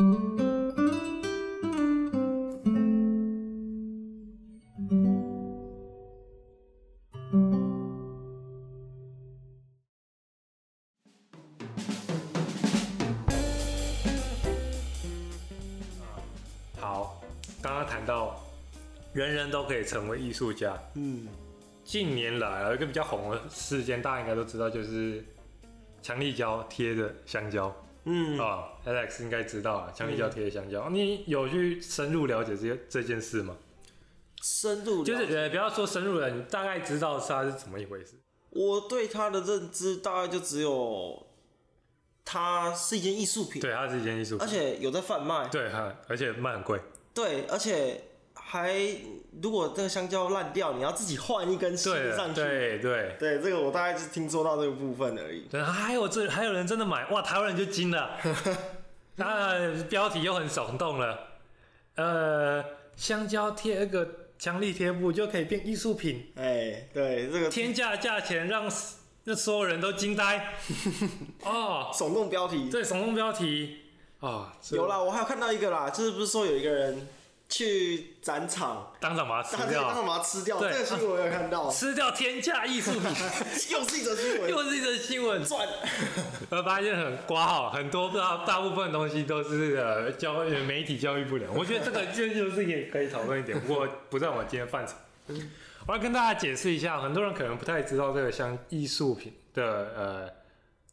好，刚刚谈到人人都可以成为艺术家。嗯，近年来有一个比较红的事件，大家应该都知道，就是强力胶贴着香蕉。嗯啊、哦、，Alex 应该知道啊，强力胶贴的香蕉。嗯、你有去深入了解这这件事吗？深入就是呃，不要说深入了，你大概知道它是怎么一回事。我对它的认知大概就只有，它是一件艺术品。对，它是一件艺术品，而且有在贩卖。对，哈，而且卖很贵。对，而且还如果这个香蕉烂掉，你要自己换一根新的上去。对对对，这个我大概是听说到这个部分而已。对，还有这还有人真的买哇，台湾人就惊了。那标题又很耸动了，呃，香蕉贴一个强力贴布就可以变艺术品。哎，对，这个天价价钱让那所有人都惊呆。哦，耸动标题，对，耸动标题。哦，有啦，我还有看到一个啦，就是不是说有一个人去展场，当场把它吃掉，当场把它吃掉。对，这个新闻我有看到，啊、吃掉天价艺术品，又是一则新闻，又是一则新闻，赚。我发现很刮好，很多大大部分东西都是呃教媒体教育不了。我觉得这个就就是也可以讨论一点，不过不在我们今天范畴。我要跟大家解释一下，很多人可能不太知道这个像艺术品的呃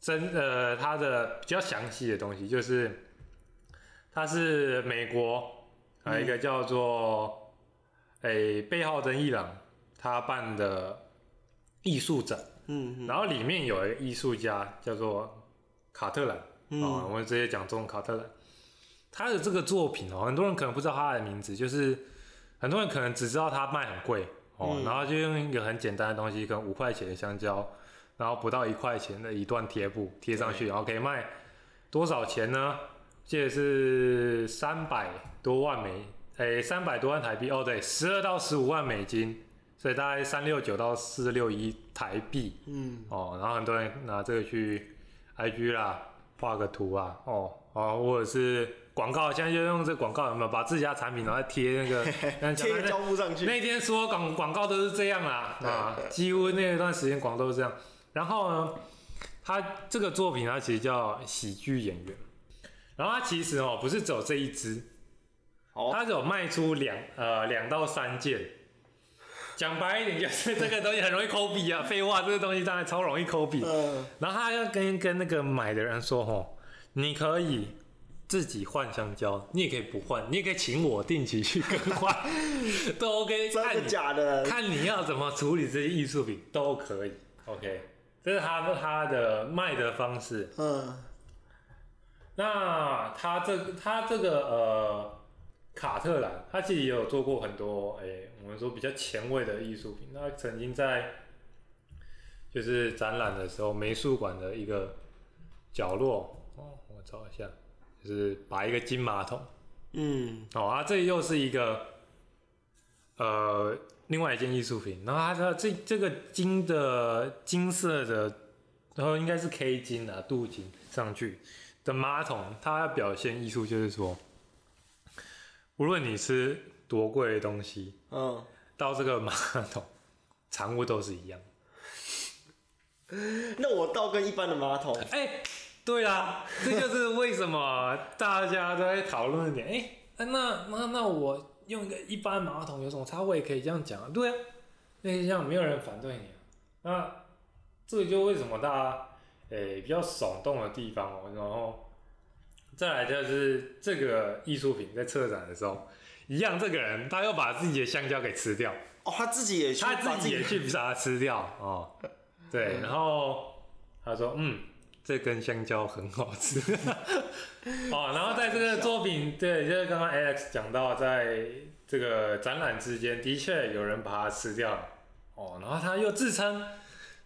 真呃它的比较详细的东西，就是。它是美国啊一个叫做诶贝浩真一郎，他办的艺术展，嗯，然后里面有一个艺术家叫做卡特兰，嗯，我们直接讲中文卡特兰，他的这个作品哦，很多人可能不知道他的名字，就是很多人可能只知道他卖很贵哦，然后就用一个很简单的东西，可能五块钱的香蕉，然后不到一块钱的一段贴布贴上去，然后可以卖多少钱呢？这是三百多万美，诶，三百多万台币哦，对，十二到十五万美金，所以大概三六九到四六一台币，嗯，哦，然后很多人拿这个去 IG 啦，画个图啊，哦，哦，或者是广告，现在就用这广告，有没有把自家产品然后贴那个 贴胶布上去？那天说广广告都是这样啦，啊，几乎那一段时间广告都是这样。然后呢，他这个作品它其实叫喜剧演员。然后它其实哦不是只有这一支，它只有卖出两呃两到三件。讲白一点就是这个东西很容易 copy 啊，废话，这个东西当然超容易 copy。嗯。然后他要跟跟那个买的人说哦，你可以自己换香蕉，你也可以不换，你也可以请我定期去更换，都 OK。真的假的？看你要怎么处理这些艺术品都可以。OK，这是他他的卖的方式。嗯。那他这他这个呃卡特兰，他其实也有做过很多哎、欸，我们说比较前卫的艺术品。那曾经在就是展览的时候，美术馆的一个角落哦，我找一下，就是摆一个金马桶。嗯，哦啊，这又是一个呃另外一件艺术品。然后他的这这个金的金色的，然后应该是 K 金啊，镀金上去。的马桶，它要表现艺术，就是说，无论你吃多贵的东西，嗯，到这个马桶，产物都是一样。那我倒跟一般的马桶，哎、欸，对啊，这就是为什么大家都在讨论一点，哎、欸，那那那我用一个一般马桶有什么差？我也可以这样讲啊，对啊，那这样没有人反对你啊。那这就为什么大家？诶、欸，比较耸动的地方哦，然后再来就是这个艺术品在策展的时候，一样这个人他又把自己的香蕉给吃掉哦，他自己也去他自己也去把它吃掉哦，对，然后他说嗯，这根香蕉很好吃 哦，然后在这个作品对，就是刚刚 Alex 讲到，在这个展览之间的确有人把它吃掉了哦，然后他又自称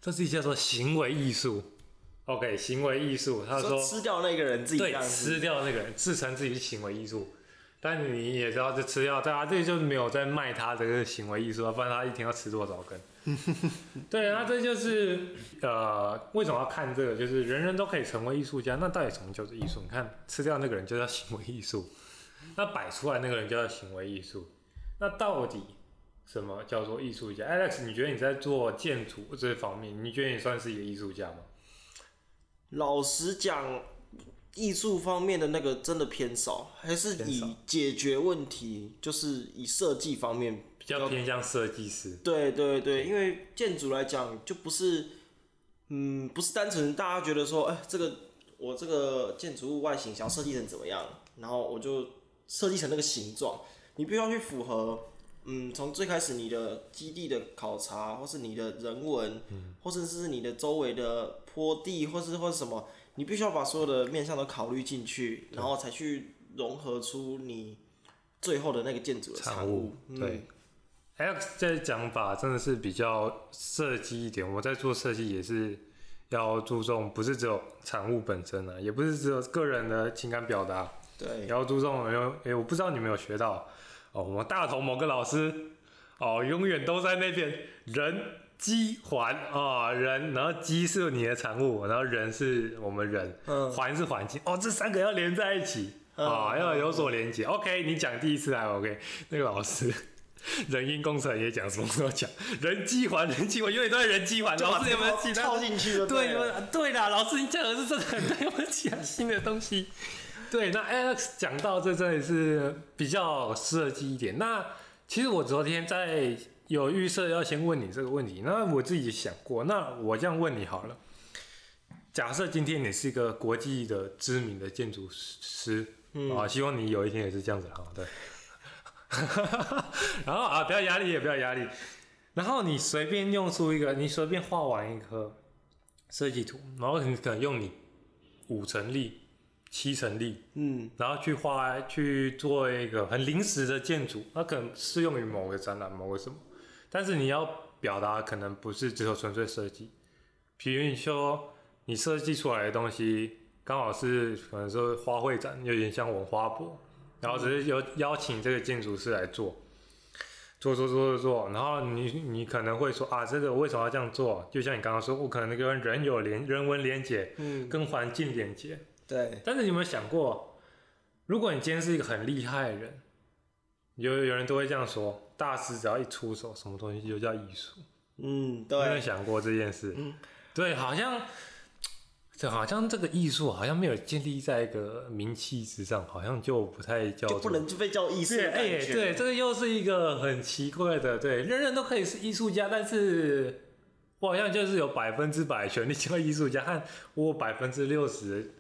这是一叫做行为艺术。OK，行为艺术，他说，说吃掉那个人自己对吃掉那个人自称自己是行为艺术，但你也知道，这吃掉，对啊这里就是没有在卖他这个行为艺术，不然他一天要吃多少根？对啊，这就是呃，为什么要看这个？就是人人都可以成为艺术家，那到底什么叫做艺术？你看，吃掉那个人就叫行为艺术，那摆出来那个人就叫行为艺术。那到底什么叫做艺术家？Alex，你觉得你在做建筑这方面，你觉得你算是一个艺术家吗？老实讲，艺术方面的那个真的偏少，还是以解决问题，就是以设计方面。比较偏向设计师。对对对，因为建筑来讲，就不是，嗯，不是单纯大家觉得说，哎，这个我这个建筑物外形想要设计成怎么样，然后我就设计成那个形状。你必须要去符合，嗯，从最开始你的基地的考察，或是你的人文，嗯，或者是你的周围的坡地，或是或是什么，你必须要把所有的面向都考虑进去，然后才去融合出你最后的那个建筑的产物。对。Alex 这讲法真的是比较设计一点。我在做设计也是要注重，不是只有产物本身啊，也不是只有个人的情感表达。对，也要注重。因为诶，我不知道你们有学到哦，我们大同某个老师哦，永远都在那边人机环啊，人，然后机是你的产物，然后人是我们人，嗯，环是环境哦，这三个要连在一起啊，要有所连接。OK，你讲第一次来 OK，那个老师。人因工程也讲什么都讲，人机环人机环，永远都在人机环。老师有没有其他套进去的？对对啦，老师你讲的是真的很对，有没有其他新的东西？对，那 Alex 讲到这真的是比较设计一点。那其实我昨天在有预设要先问你这个问题，那我自己想过，那我这样问你好了。假设今天你是一个国际的知名的建筑师，嗯啊，希望你有一天也是这样子哈，对。然后啊，不要压力，也不要压力。然后你随便用出一个，你随便画完一颗设计图，然后你可能用你五成力、七成力，嗯，然后去画去做一个很临时的建筑，它可能适用于某个展览、某个什么。但是你要表达，可能不是只有纯粹设计。比如你说，你设计出来的东西刚好是可能说花卉展，有点像文花博。然后只是有邀请这个建筑师来做，做做做做做，然后你你可能会说啊，这个为什么要这样做？就像你刚刚说，我可能跟人有连人文连接，嗯，跟环境连接，对。但是你有没有想过，如果你今天是一个很厉害的人，有有人都会这样说，大师只要一出手，什么东西就叫艺术。嗯，对。有没有想过这件事？嗯，对，好像。这好像这个艺术好像没有建立在一个名气之上，好像就不太叫，就不能就被叫艺术。哎、欸，对，这个又是一个很奇怪的，对，人人都可以是艺术家，但是我好像就是有百分之百权利叫艺术家，和我百分之六十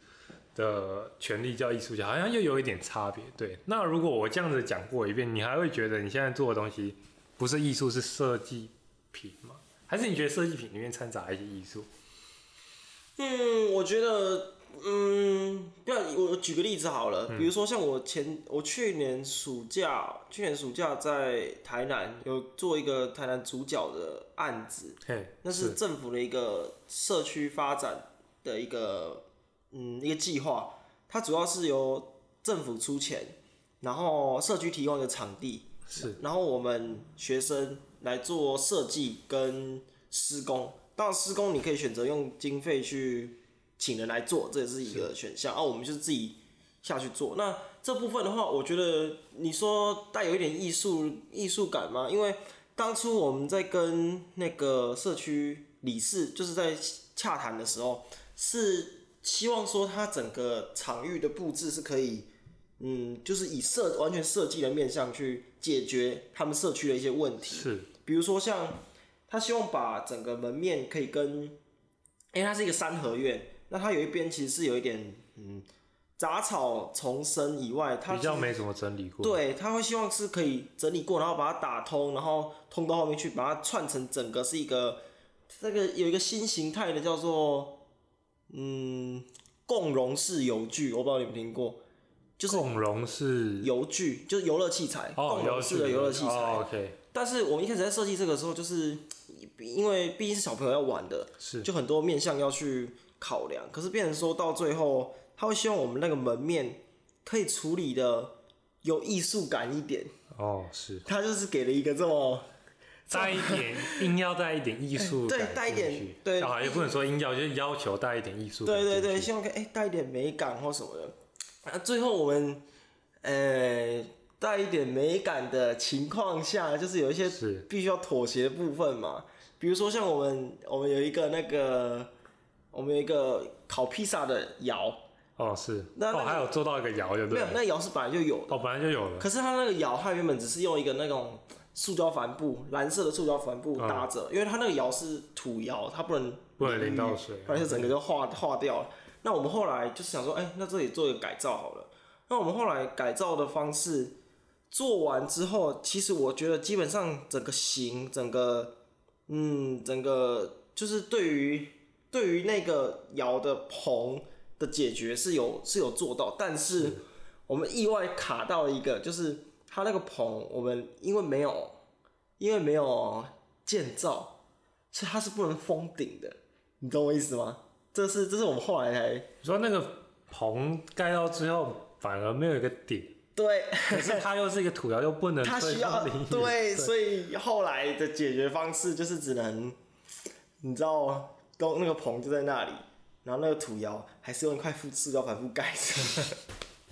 的权利叫艺术家，好像又有一点差别。对，那如果我这样子讲过一遍，你还会觉得你现在做的东西不是艺术，是设计品吗？还是你觉得设计品里面掺杂一些艺术？嗯，我觉得，嗯，不要我举个例子好了，嗯、比如说像我前我去年暑假，去年暑假在台南有做一个台南主角的案子，嘿那是政府的一个社区发展的一个嗯一个计划，它主要是由政府出钱，然后社区提供一个场地，是，然后我们学生来做设计跟施工。当然，施工你可以选择用经费去请人来做，这也是一个选项。啊，我们就是自己下去做。那这部分的话，我觉得你说带有一点艺术艺术感吗？因为当初我们在跟那个社区理事，就是在洽谈的时候，是希望说它整个场域的布置是可以，嗯，就是以设完全设计的面向去解决他们社区的一些问题。是，比如说像。他希望把整个门面可以跟，因为它是一个三合院，那它有一边其实是有一点嗯杂草丛生以外，它比较没怎么整理过。对，他会希望是可以整理过，然后把它打通，然后通到后面去，把它串成整个是一个这个有一个新形态的叫做嗯共融式游具，我不知道你们听过，就是共融式游具，就是游乐器材，哦、共融式的游乐器材。哦、OK。但是我们一开始在设计这个时候，就是。因为毕竟是小朋友要玩的，是就很多面向要去考量。可是变成说到最后，他会希望我们那个门面可以处理的有艺术感一点。哦，是。他就是给了一个这么 带一点硬要带一点艺术，对，带一点，对，啊，也不能说硬要，就是要求带一点艺术，对对对，希望可以哎带一点美感或什么的。啊，最后我们，呃，带一点美感的情况下，就是有一些必须要妥协的部分嘛。比如说像我们，我们有一个那个，我们有一个烤披萨的窑。哦，是，那、那个、哦，还有做到一个窑，对不对？没有，那窑是本来就有的。哦，本来就有了。可是它那个窑，它原本只是用一个那种塑胶帆布，蓝色的塑胶帆布搭着，嗯、因为它那个窑是土窑，它不能不能淋到水，而且整个就化化掉了。那我们后来就是想说，哎、欸，那这里做一个改造好了。那我们后来改造的方式做完之后，其实我觉得基本上整个型，整个嗯，整个就是对于对于那个窑的棚。的解决是有是有做到，但是我们意外卡到一个，就是它那个棚，我们因为没有因为没有建造，所以它是不能封顶的，你懂我意思吗？这是这是我们后来才你说那个棚盖到之后反而没有一个顶，对，可是它又是一个土窑，又不能 它需要对，对，所以后来的解决方式就是只能你知道，都那个棚就在那里。然后那个土窑还是用一块塑胶帆布盖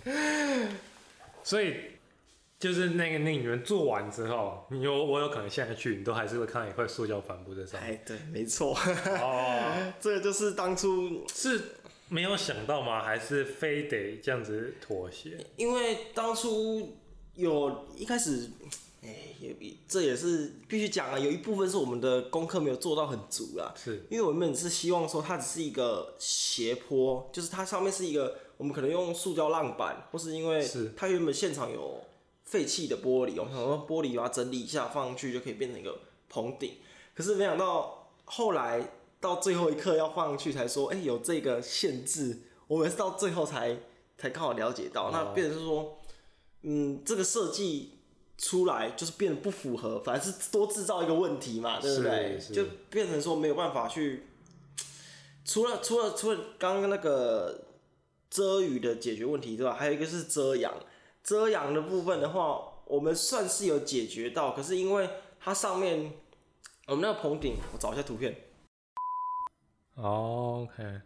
着，所以就是那个那你们做完之后，你有我有可能现在去，你都还是会看到一块塑胶帆布在上面。哎，对，没错。哦，这个就是当初是没有想到吗？还是非得这样子妥协？因为当初有一开始。哎、欸，也这也是必须讲啊，有一部分是我们的功课没有做到很足啦。是，因为我们是希望说它只是一个斜坡，就是它上面是一个，我们可能用塑胶浪板，或是因为它原本现场有废弃的玻璃，我们想说玻璃把它整理一下放上去就可以变成一个棚顶。可是没想到后来到最后一刻要放上去才说，哎、欸，有这个限制，我们是到最后才才刚好了解到，哦、那变成是说，嗯，这个设计。出来就是变得不符合，反正是多制造一个问题嘛，对不对？就变成说没有办法去，除了除了除了刚刚那个遮雨的解决问题，之外？还有一个是遮阳，遮阳的部分的话，我们算是有解决到，可是因为它上面我们那个棚顶，我找一下图片。Oh, OK。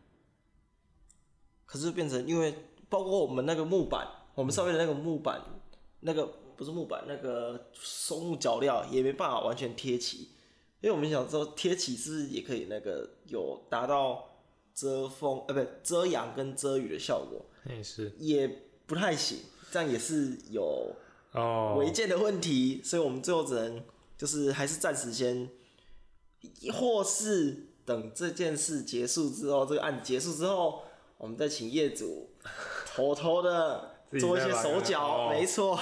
可是变成因为包括我们那个木板，我们上面的那个木板、嗯、那个。不是木板，那个松木脚料也没办法完全贴齐，因为我们想说贴齐是不是也可以那个有达到遮风呃，不遮阳跟遮雨的效果，也是也不太行，这样也是有哦违建的问题，所以我们最后只能就是还是暂时先，或是等这件事结束之后，这个案子结束之后，我们再请业主偷偷的做一些手脚，没错。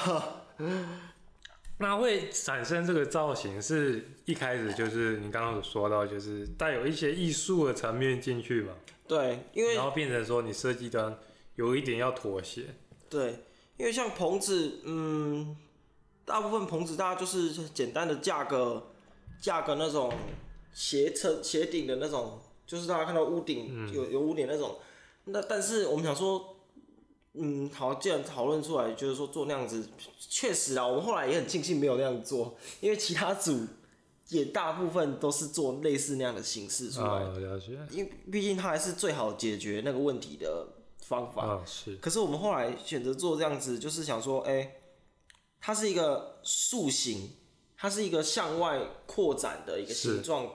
那会产生这个造型，是一开始就是你刚刚有说到，就是带有一些艺术的层面进去嘛？对，因为然后变成说你设计端有一点要妥协。对，因为像棚子，嗯，大部分棚子大家就是简单的架个架个那种斜撑斜顶的那种，就是大家看到屋顶有有屋顶那种。那但是我们想说。嗯，好，既然讨论出来，就是说做那样子，确实啊，我们后来也很庆幸没有那样做，因为其他组也大部分都是做类似那样的形式出来。因为毕竟它还是最好解决那个问题的方法。啊，是。可是我们后来选择做这样子，就是想说，哎、欸，它是一个塑形，它是一个向外扩展的一个形状。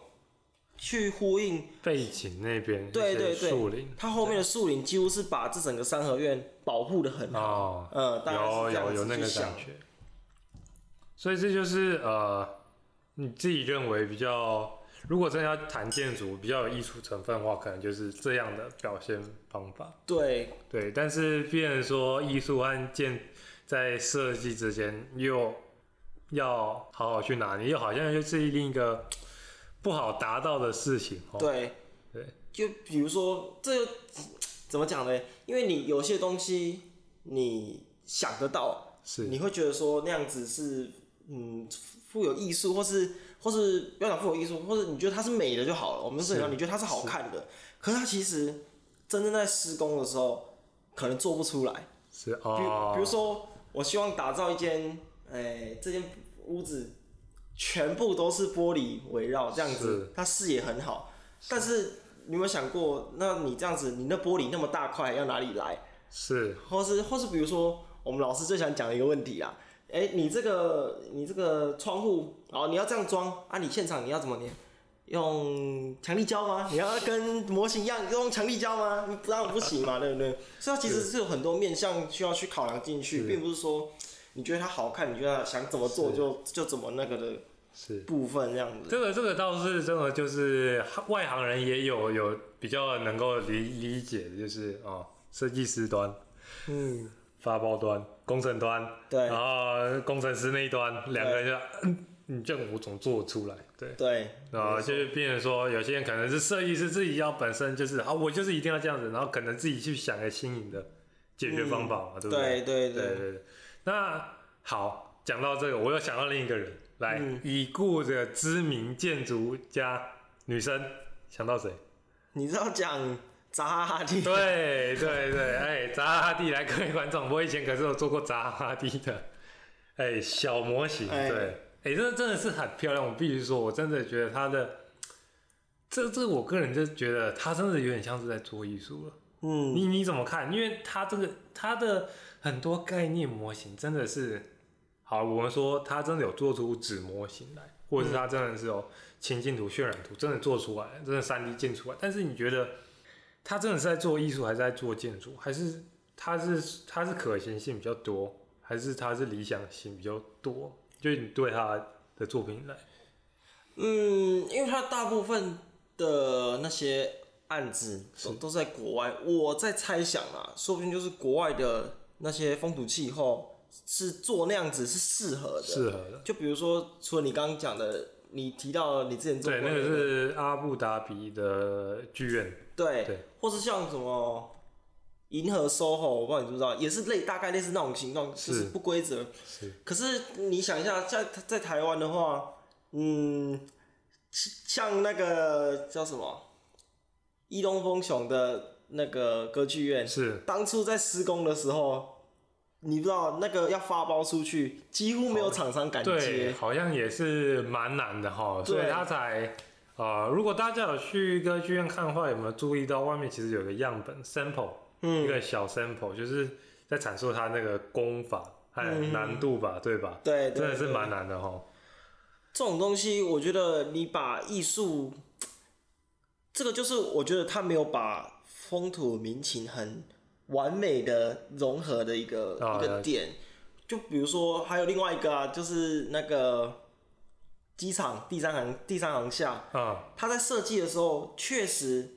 去呼应背景那边，对对对，树林，它后面的树林几乎是把这整个三合院保护的很好，哦、嗯，有有有那个感觉，所以这就是呃，你自己认为比较，如果真的要谈建筑比较有艺术成分的话，可能就是这样的表现方法。对对，但是变成说艺术和建在设计之间又要好好去拿捏，又好像又是另一个。不好达到的事情，对，对，就比如说，这怎么讲呢？因为你有些东西你想得到，是，你会觉得说那样子是，嗯，富有艺术，或是，或是不要讲富有艺术，或者你觉得它是美的就好了。我们是讲，你觉得它是好看的，是，可是它其实真正在施工的时候，可能做不出来。是哦，比，比如说，我希望打造一间，哎，这间屋子。全部都是玻璃围绕这样子，它视野很好。但是你有没有想过，那你这样子，你那玻璃那么大块，要哪里来？是，或是或是比如说，我们老师最想讲的一个问题啊，哎、欸，你这个你这个窗户，哦，你要这样装啊？你现场你要怎么粘？用强力胶吗？你要跟模型一样用强力胶吗？当然不行嘛，对不对？所以它其实是有很多面向需要去考量进去，并不是说。你觉得它好看，你觉得想怎么做就就怎么那个的，是部分这样子。这个这个倒是真的，就是外行人也有有比较能够理理解的，就是哦，设计师端，嗯，发包端，工程端，对，然后工程师那一端两个人就，嗯，你这我总做出来，对对，然后就是变成说，有些人可能是设计师自己要本身就是啊，我就是一定要这样子，然后可能自己去想个新颖的解决方法嘛，嗯、对不对？对对对对对。那好，讲到这个，我又想到另一个人，来，嗯、已故的知名建筑家女生，想到谁？你知道讲扎哈蒂？对对对，哎、欸，扎哈蒂来，各位观众，我以前可是有做过扎哈蒂的，哎、欸，小模型，对，哎、欸，这真的是很漂亮，我必须说，我真的觉得他的，这这我个人就觉得他真的有点像是在做艺术了。嗯，你你怎么看？因为他这个他的。很多概念模型真的是好，我们说他真的有做出纸模型来，或者是他真的是有情境图、渲染图，真的做出来，真的三 D 建出来。但是你觉得他真的是在做艺术，还是在做建筑，还是他是他是可行性比较多，还是他是理想性比较多？就是你对他的作品来，嗯，因为他大部分的那些案子都都在国外，我在猜想啊，说不定就是国外的。那些风土气候是做那样子是适合的，适合的。就比如说，除了你刚刚讲的，你提到你之前做对，那个是阿布达比的剧院，对，对，或是像什么银河 SOHO，我不知道你知不知道，也是类大概类似那种形状，就是不规则。是。可是你想一下，在在台湾的话，嗯，像那个叫什么伊东丰雄的。那个歌剧院是当初在施工的时候，你不知道那个要发包出去，几乎没有厂商敢接，对，好像也是蛮难的哈，所以他才啊、呃，如果大家有去歌剧院看的话，有没有注意到外面其实有个样本 sample，嗯，一个小 sample，就是在阐述它那个功法还有难度吧，嗯、对吧？对，真的是蛮难的哈。这种东西，我觉得你把艺术，这个就是我觉得他没有把。风土民情很完美的融合的一个、哦、一个点，就比如说还有另外一个啊，就是那个机场第三行第三行下，啊，他在设计的时候确实，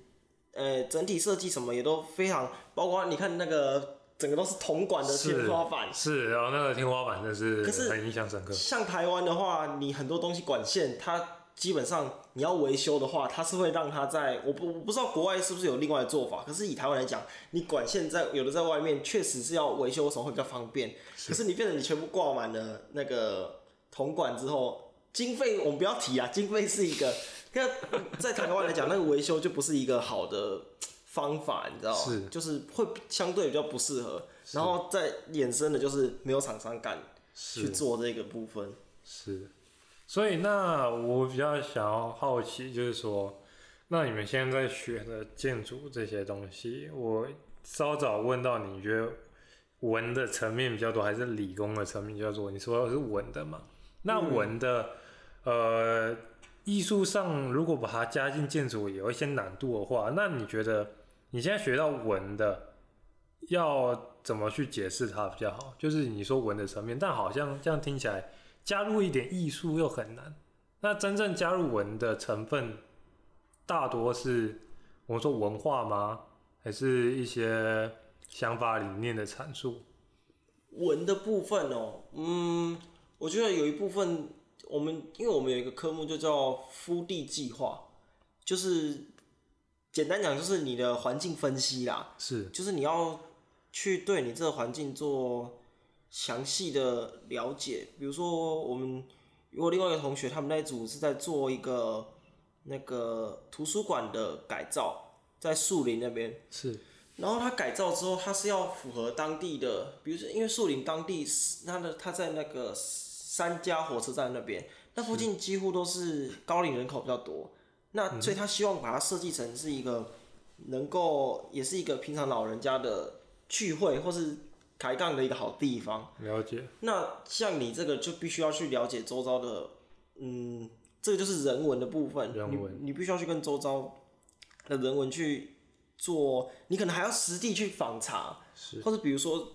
呃、欸，整体设计什么也都非常，包括你看那个整个都是铜管的天花板，是，然后那个天花板真是很印象深刻。像台湾的话，你很多东西管线它。基本上你要维修的话，它是会让它在我不我不知道国外是不是有另外的做法，可是以台湾来讲，你管线在有的在外面确实是要维修的时候会比较方便，是可是你变成你全部挂满了那个铜管之后，经费我们不要提啊，经费是一个，那在台湾来讲，那个维修就不是一个好的方法，你知道吗？是，就是会相对比较不适合，然后再衍生的就是没有厂商敢去做这个部分，是。所以，那我比较想要好奇，就是说，那你们现在在学的建筑这些东西，我稍早问到，你觉得文的层面比较多，还是理工的层面比较多？你说是文的嘛？那文的，嗯、呃，艺术上如果把它加进建筑有一些难度的话，那你觉得你现在学到文的，要怎么去解释它比较好？就是你说文的层面，但好像这样听起来。加入一点艺术又很难，那真正加入文的成分，大多是我们说文化吗？还是一些想法理念的阐述？文的部分哦，嗯，我觉得有一部分，我们因为我们有一个科目就叫敷地计划，就是简单讲就是你的环境分析啦，是，就是你要去对你这个环境做。详细的了解，比如说我们如果另外一个同学，他们那一组是在做一个那个图书馆的改造，在树林那边。是，然后他改造之后，他是要符合当地的，比如说因为树林当地，他的他在那个三家火车站那边，那附近几乎都是高龄人口比较多，那所以他希望把它设计成是一个能够，也是一个平常老人家的聚会或是抬杠的一个好地方。了解。那像你这个就必须要去了解周遭的，嗯，这个就是人文的部分。人文。你你必须要去跟周遭的人文去做，你可能还要实地去访查，是。或者比如说，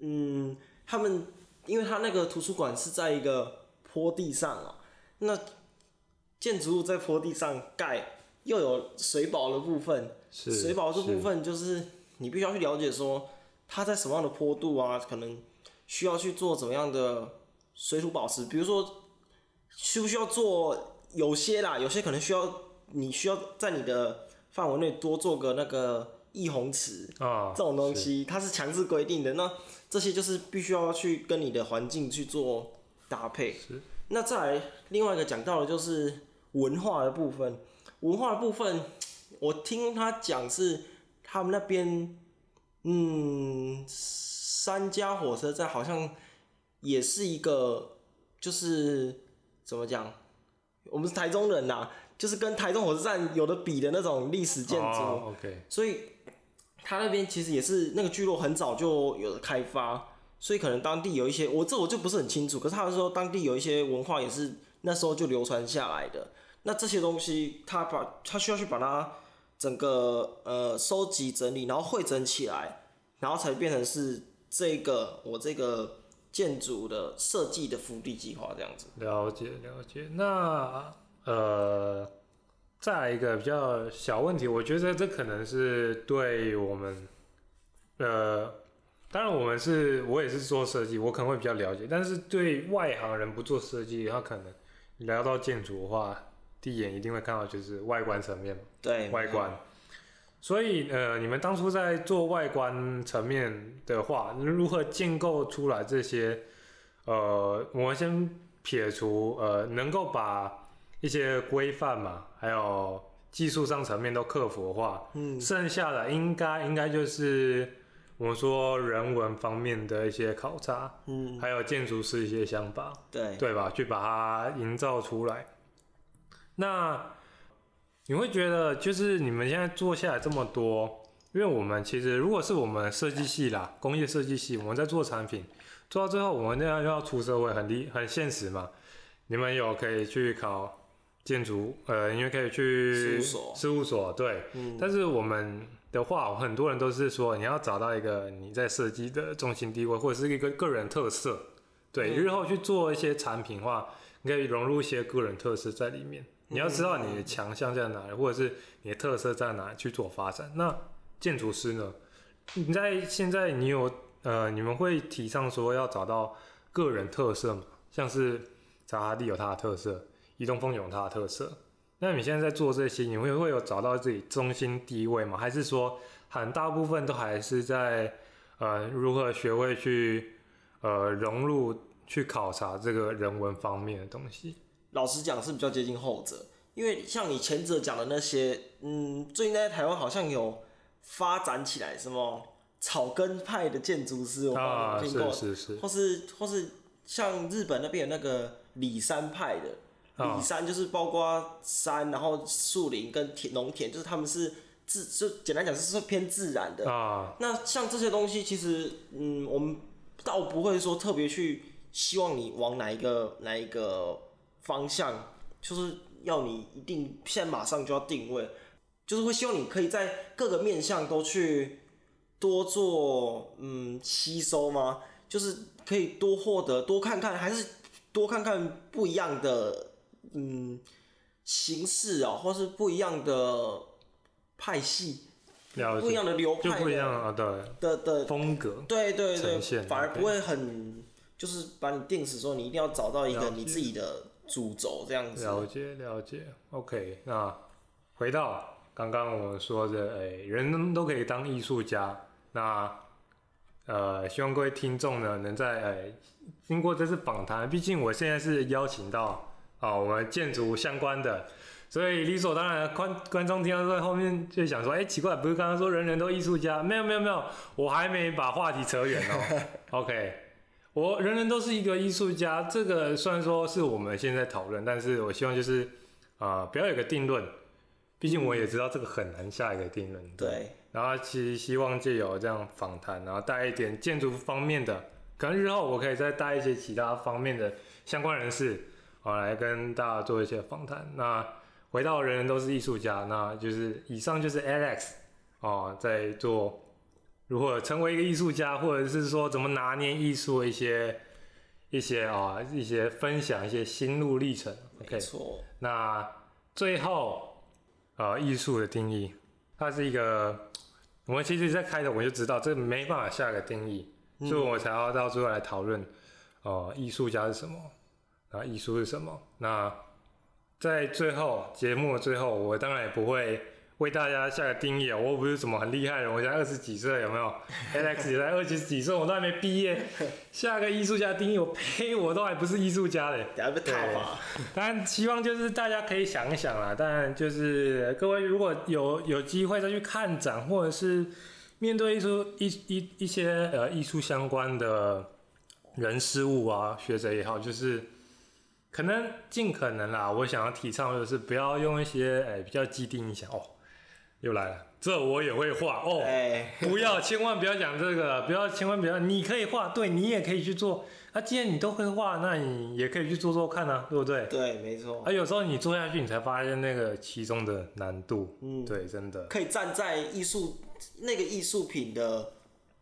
嗯，他们因为他那个图书馆是在一个坡地上啊，那建筑物在坡地上盖，又有水保的部分，水保这部分就是你必须要去了解说，它在什么样的坡度啊，可能需要去做怎么样的水土保持，比如说需不需要做，有些啦，有些可能需要，你需要在你的范围内多做个那个溢洪池啊，这种东西它是强制规定的，那这些就是必须要去跟你的环境去做搭配。那再来另外一个讲到的就是文化的部分。文化的部分，我听他讲是他们那边，嗯，三家火车站好像也是一个，就是怎么讲？我们是台中人呐，就是跟台中火车站有的比的那种历史建筑。Oh, OK。所以他那边其实也是那个聚落很早就有了开发，所以可能当地有一些，我这我就不是很清楚。可是他说当地有一些文化也是那时候就流传下来的。那这些东西，他把他需要去把它整个呃收集整理，然后汇整起来，然后才变成是这个我这个建筑的设计的福地计划这样子。了解了解。那呃，再来一个比较小问题，我觉得这可能是对我们呃，当然我们是我也是做设计，我可能会比较了解，但是对外行人不做设计，他可能聊到建筑的话。第一眼一定会看到就是外观层面，对，外观。所以呃，你们当初在做外观层面的话，如何建构出来这些？呃，我们先撇除呃，能够把一些规范嘛，还有技术上层面都克服的话，嗯，剩下的应该应该就是我们说人文方面的一些考察，嗯，还有建筑师一些想法，对，对吧？去把它营造出来。那你会觉得，就是你们现在做下来这么多，因为我们其实如果是我们设计系啦，工业设计系，我们在做产品，做到最后，我们那样要出社会，很厉很现实嘛。你们有可以去考建筑，呃，因为可以去事务所，事务所对。嗯。但是我们的话，很多人都是说，你要找到一个你在设计的中心地位，或者是一个个人特色，对，日后去做一些产品的话，你可以融入一些个人特色在里面。你要知道你的强项在哪里，或者是你的特色在哪去做发展。那建筑师呢？你在现在你有呃，你们会提倡说要找到个人特色吗？像是查哈蒂有他的特色，移动风有它的特色。那你现在在做这些，你会会有找到自己中心地位吗？还是说很大部分都还是在呃如何学会去呃融入去考察这个人文方面的东西？老实讲是比较接近后者，因为像你前者讲的那些，嗯，最近在台湾好像有发展起来，什么草根派的建筑师，我听过，是是是，或是或是像日本那边有那个里山派的，里山就是包括山，然后树林跟田农田，就是他们是自就简单讲是是偏自然的啊。那像这些东西，其实嗯，我们倒不会说特别去希望你往哪一个哪一个。方向就是要你一定现在马上就要定位，就是会希望你可以在各个面向都去多做嗯吸收吗？就是可以多获得多看看，还是多看看不一样的嗯形式啊，或是不一样的派系，不一样的流派的，就不一样啊，对的的风格，对对对，反而不会很就是把你定死，说你一定要找到一个你自己的。主轴这样子，了解了解，OK。那回到刚刚我们说的，哎、欸，人都可以当艺术家。那呃，希望各位听众呢，能在哎、欸、经过这次访谈，毕竟我现在是邀请到啊我们建筑相关的，所以理所当然观观众听到在后面就想说，哎、欸，奇怪，不是刚刚说人人都艺术家？没有没有没有，我还没把话题扯远哦。OK，我人人都是一个艺术家，这个虽然说是我们现在讨论，但是我希望就是啊、呃，不要有个定论，毕竟我也知道这个很难下一个定论。对。对然后其实希望借由这样访谈，然后带一点建筑方面的，可能日后我可以再带一些其他方面的相关人士，啊，来跟大家做一些访谈。那回到人人都是艺术家，那就是以上就是 Alex 哦，在做如何成为一个艺术家，或者是说怎么拿捏艺术的一些一些啊一些分享一些心路历程。OK，错。那最后啊，艺术的定义，它是一个。我们其实，在开头我就知道，这没办法下个定义，嗯、所以我才要到最后来讨论，哦、呃，艺术家是什么？啊，艺术是什么？那在最后节目的最后，我当然也不会。为大家下个定义啊！我又不是什么很厉害的人，我才二十几岁，有没有？Alex 也才二十几岁，我都还没毕业。下个艺术家定义，我呸！我都还不是艺术家嘞。等下被挞伐。但希望就是大家可以想一想啦。但就是各位如果有有机会再去看展，或者是面对艺术一一一些呃艺术相关的人事物啊，学者也好，就是可能尽可能啦。我想要提倡的就是不要用一些哎、欸、比较既定印象哦。又来了，这我也会画哦。欸、不要，千万不要讲这个，不要，千万不要。你可以画，对，你也可以去做。啊，既然你都会画，那你也可以去做做看啊，对不对？对，没错。啊，有时候你做下去，你才发现那个其中的难度。嗯，对，真的。可以站在艺术那个艺术品的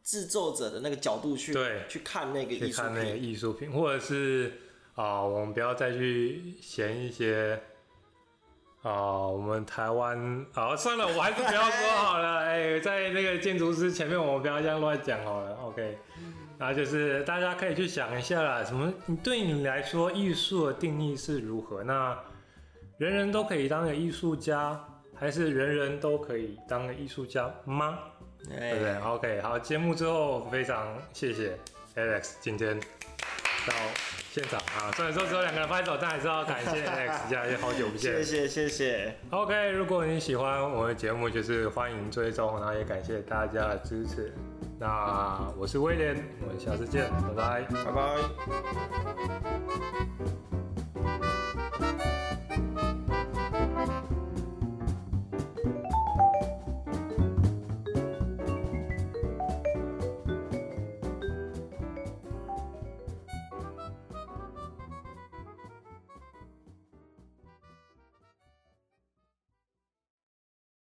制作者的那个角度去对去看那个艺术品，去看那个艺术品，或者是啊，我们不要再去嫌一些。啊、哦，我们台湾，好，算了，我还是不要说好了。哎、欸，在那个建筑师前面，我们不要这样乱讲好了。OK，然后就是大家可以去想一下啦，什么？你对你来说，艺术的定义是如何？那人人都可以当个艺术家，还是人人都可以当个艺术家吗？欸、对不对？OK，好，节目之后非常谢谢 Alex 今天到。现场啊，虽然说只有两个人拍手，但还是要感谢 Alex 家，也好久不见。谢谢谢谢。OK，如果你喜欢我的节目，就是欢迎追踪，然后也感谢大家的支持。那我是威廉，我们下次见，拜拜，拜拜。